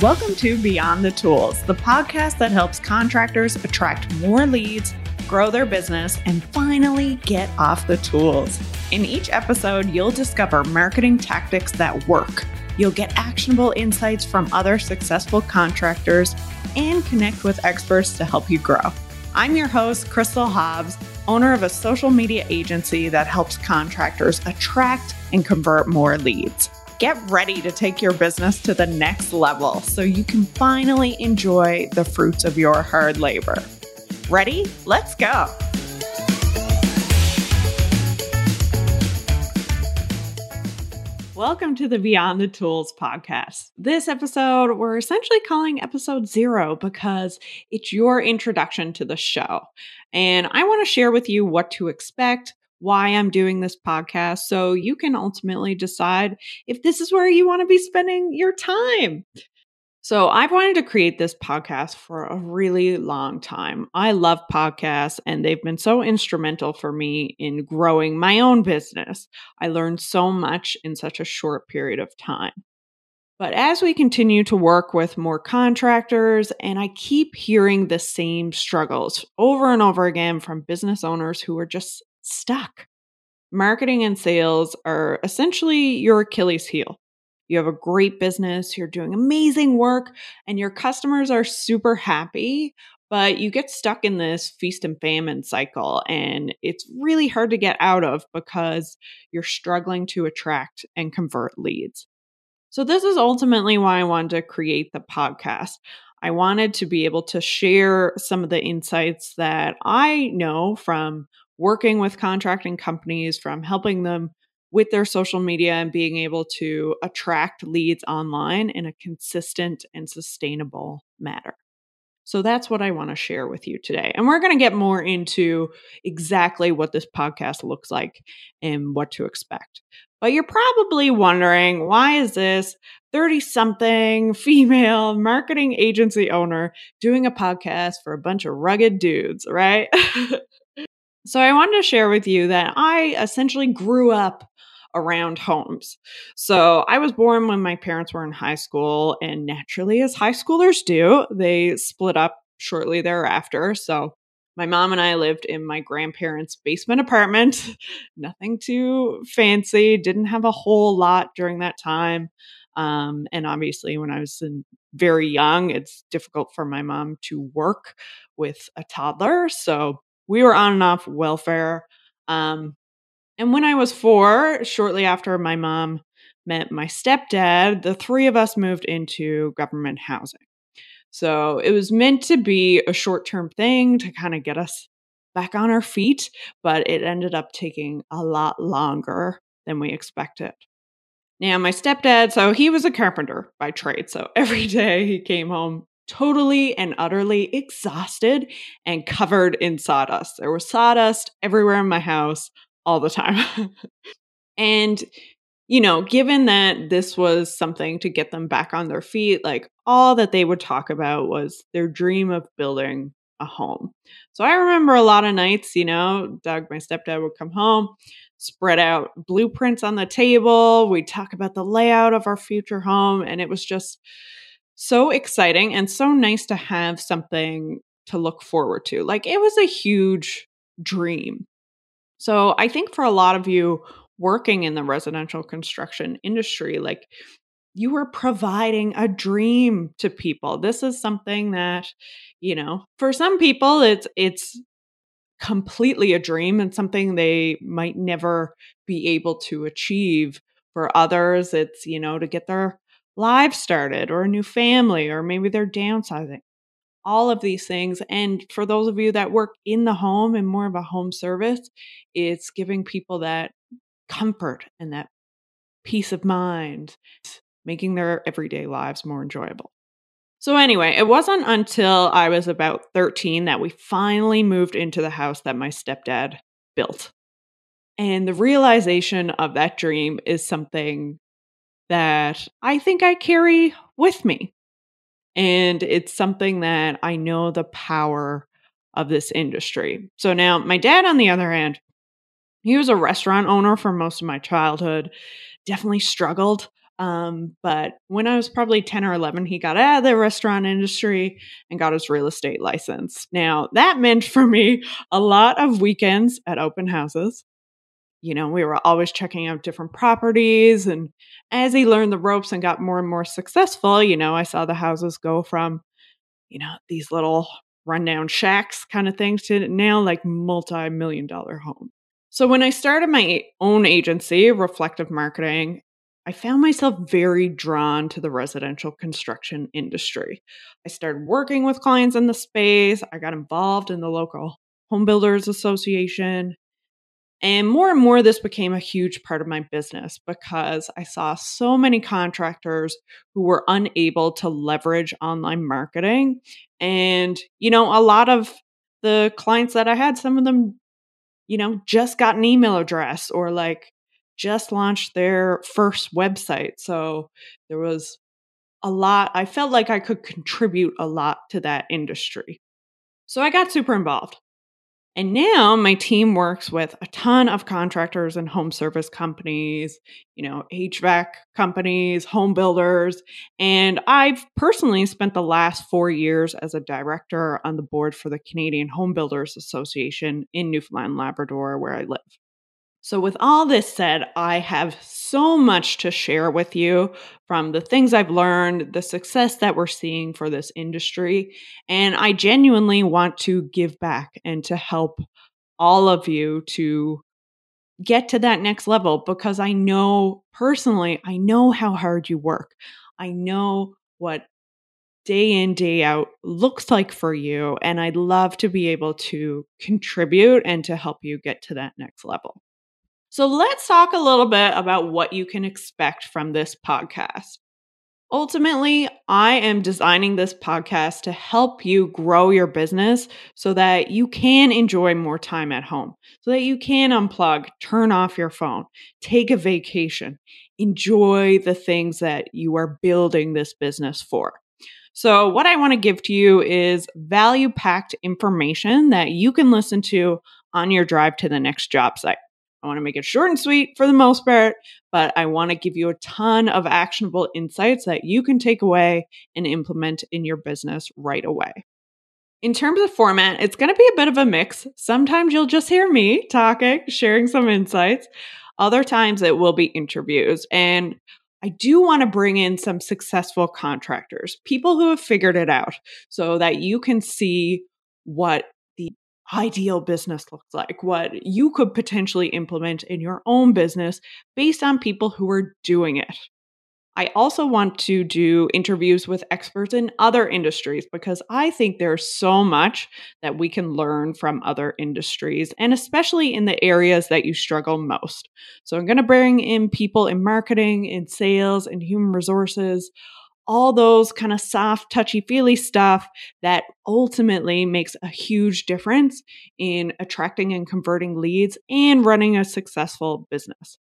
Welcome to Beyond the Tools, the podcast that helps contractors attract more leads, grow their business, and finally get off the tools. In each episode, you'll discover marketing tactics that work. You'll get actionable insights from other successful contractors and connect with experts to help you grow. I'm your host, Crystal Hobbs, owner of a social media agency that helps contractors attract and convert more leads. Get ready to take your business to the next level so you can finally enjoy the fruits of your hard labor. Ready? Let's go. Welcome to the Beyond the Tools podcast. This episode, we're essentially calling episode zero because it's your introduction to the show. And I want to share with you what to expect, why I'm doing this podcast so you can ultimately decide if this is where you want to be spending your time. So, I've wanted to create this podcast for a really long time. I love podcasts, and they've been so instrumental for me in growing my own business. I learned so much in such a short period of time. But as we continue to work with more contractors, and I keep hearing the same struggles over and over again from business owners who are just stuck. Marketing and sales are essentially your Achilles heel. You have a great business, you're doing amazing work, and your customers are super happy, but you get stuck in this feast and famine cycle, and it's really hard to get out of because you're struggling to attract and convert leads. So, this is ultimately why I wanted to create the podcast. I wanted to be able to share some of the insights that I know from working with contracting companies, from helping them with their social media and being able to attract leads online in a consistent and sustainable manner. So that's what I want to share with you today. And we're going to get more into exactly what this podcast looks like and what to expect. But you're probably wondering why is this 30 something female marketing agency owner doing a podcast for a bunch of rugged dudes, right? So I wanted to share with you that I essentially grew up around homes. So I was born when my parents were in high school, and naturally, as high schoolers do, they split up shortly thereafter. So my mom and I lived in my grandparents' basement apartment. Nothing too fancy, didn't have a whole lot during that time. Um, and obviously, when I was in, very young, it's difficult for my mom to work with a toddler. So we were on and off welfare. Um, and when I was four, shortly after my mom met my stepdad, the three of us moved into government housing. So it was meant to be a short term thing to kind of get us back on our feet, but it ended up taking a lot longer than we expected. Now, my stepdad, so he was a carpenter by trade. So every day he came home totally and utterly exhausted and covered in sawdust. There was sawdust everywhere in my house all the time. and, you know, given that this was something to get them back on their feet, like all that they would talk about was their dream of building a home. So I remember a lot of nights, you know, Doug, my stepdad, would come home, spread out blueprints on the table. We'd talk about the layout of our future home. And it was just, so exciting and so nice to have something to look forward to. Like it was a huge dream. So I think for a lot of you working in the residential construction industry, like you were providing a dream to people. This is something that, you know, for some people it's it's completely a dream and something they might never be able to achieve. For others, it's, you know, to get their lives started or a new family or maybe they're downsizing. All of these things and for those of you that work in the home and more of a home service it's giving people that comfort and that peace of mind making their everyday lives more enjoyable. So anyway it wasn't until i was about 13 that we finally moved into the house that my stepdad built. And the realization of that dream is something that I think I carry with me. And it's something that I know the power of this industry. So now, my dad, on the other hand, he was a restaurant owner for most of my childhood, definitely struggled Um, but when I was probably 10 or 11, he got out of the restaurant industry and got his real estate license. Now, that meant for me a lot of weekends at open houses. You know, we were always checking out different properties. And as he learned the ropes and got more and more successful, you know, I saw the houses go from, you know, these little rundown shacks kind of things to now like multi million dollar homes. So when I started my own agency, Reflective Marketing, I found myself very drawn to the residential construction industry. I started working with clients in the space. I got involved in the local home builders association. And more and more, this became a huge part of my business because I saw so many contractors who were unable to leverage online marketing. And, you know, a lot of the clients that I had, some of them, you know, just got an email address or like just launched their first website. So there was a lot, I felt like I could contribute a lot to that industry. So I got super involved. And now my team works with a ton of contractors and home service companies, you know, HVAC companies, home builders. And I've personally spent the last four years as a director on the board for the Canadian Home Builders Association in Newfoundland, Labrador, where I live. So, with all this said, I have so much to share with you from the things I've learned, the success that we're seeing for this industry. And I genuinely want to give back and to help all of you to get to that next level because I know personally, I know how hard you work. I know what day in, day out looks like for you. And I'd love to be able to contribute and to help you get to that next level. So let's talk a little bit about what you can expect from this podcast. Ultimately, I am designing this podcast to help you grow your business so that you can enjoy more time at home, so that you can unplug, turn off your phone, take a vacation, enjoy the things that you are building this business for. So, what I want to give to you is value packed information that you can listen to on your drive to the next job site. I want to make it short and sweet for the most part, but I want to give you a ton of actionable insights that you can take away and implement in your business right away. In terms of format, it's going to be a bit of a mix. Sometimes you'll just hear me talking, sharing some insights. Other times it will be interviews. And I do want to bring in some successful contractors, people who have figured it out, so that you can see what ideal business looks like, what you could potentially implement in your own business based on people who are doing it. I also want to do interviews with experts in other industries because I think there's so much that we can learn from other industries and especially in the areas that you struggle most. So I'm going to bring in people in marketing, in sales, and human resources, all those kind of soft, touchy feely stuff that ultimately makes a huge difference in attracting and converting leads and running a successful business.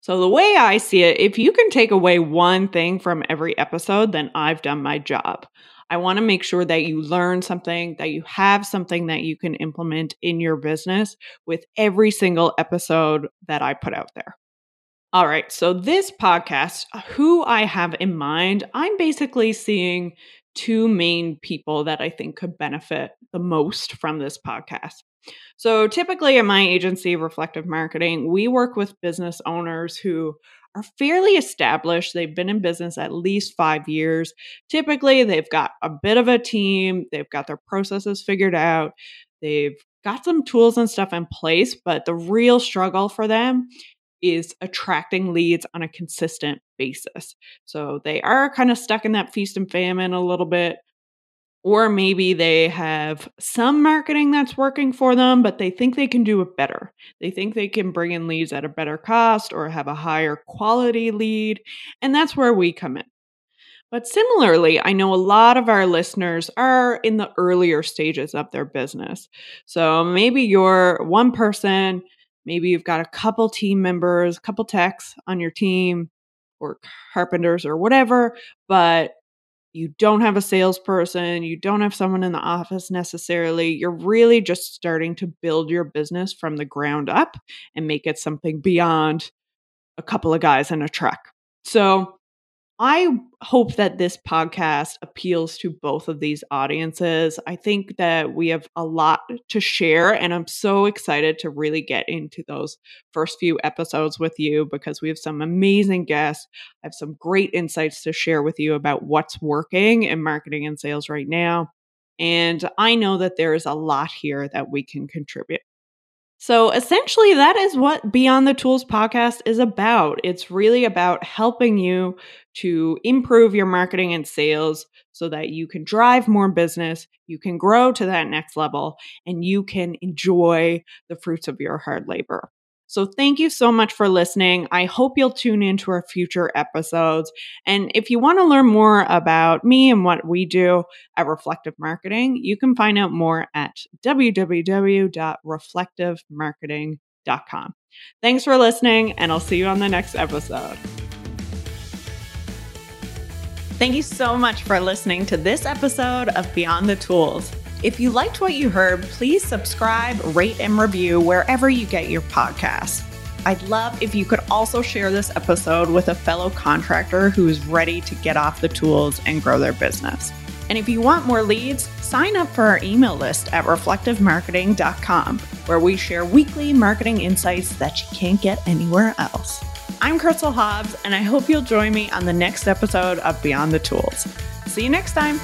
So, the way I see it, if you can take away one thing from every episode, then I've done my job. I want to make sure that you learn something, that you have something that you can implement in your business with every single episode that I put out there. All right. So, this podcast, who I have in mind, I'm basically seeing two main people that I think could benefit the most from this podcast. So, typically in my agency, Reflective Marketing, we work with business owners who are fairly established. They've been in business at least five years. Typically, they've got a bit of a team, they've got their processes figured out, they've got some tools and stuff in place, but the real struggle for them is attracting leads on a consistent basis. So they are kind of stuck in that feast and famine a little bit. Or maybe they have some marketing that's working for them, but they think they can do it better. They think they can bring in leads at a better cost or have a higher quality lead. And that's where we come in. But similarly, I know a lot of our listeners are in the earlier stages of their business. So maybe you're one person Maybe you've got a couple team members, a couple techs on your team or carpenters or whatever, but you don't have a salesperson, you don't have someone in the office necessarily. You're really just starting to build your business from the ground up and make it something beyond a couple of guys in a truck. So, I hope that this podcast appeals to both of these audiences. I think that we have a lot to share, and I'm so excited to really get into those first few episodes with you because we have some amazing guests. I have some great insights to share with you about what's working in marketing and sales right now. And I know that there is a lot here that we can contribute. So essentially, that is what Beyond the Tools podcast is about. It's really about helping you to improve your marketing and sales so that you can drive more business, you can grow to that next level, and you can enjoy the fruits of your hard labor. So thank you so much for listening. I hope you'll tune into our future episodes. And if you want to learn more about me and what we do at Reflective Marketing, you can find out more at www.reflectivemarketing.com. Thanks for listening, and I'll see you on the next episode. Thank you so much for listening to this episode of Beyond the Tools. If you liked what you heard, please subscribe, rate, and review wherever you get your podcasts. I'd love if you could also share this episode with a fellow contractor who is ready to get off the tools and grow their business. And if you want more leads, sign up for our email list at reflectivemarketing.com, where we share weekly marketing insights that you can't get anywhere else. I'm Crystal Hobbs, and I hope you'll join me on the next episode of Beyond the Tools. See you next time.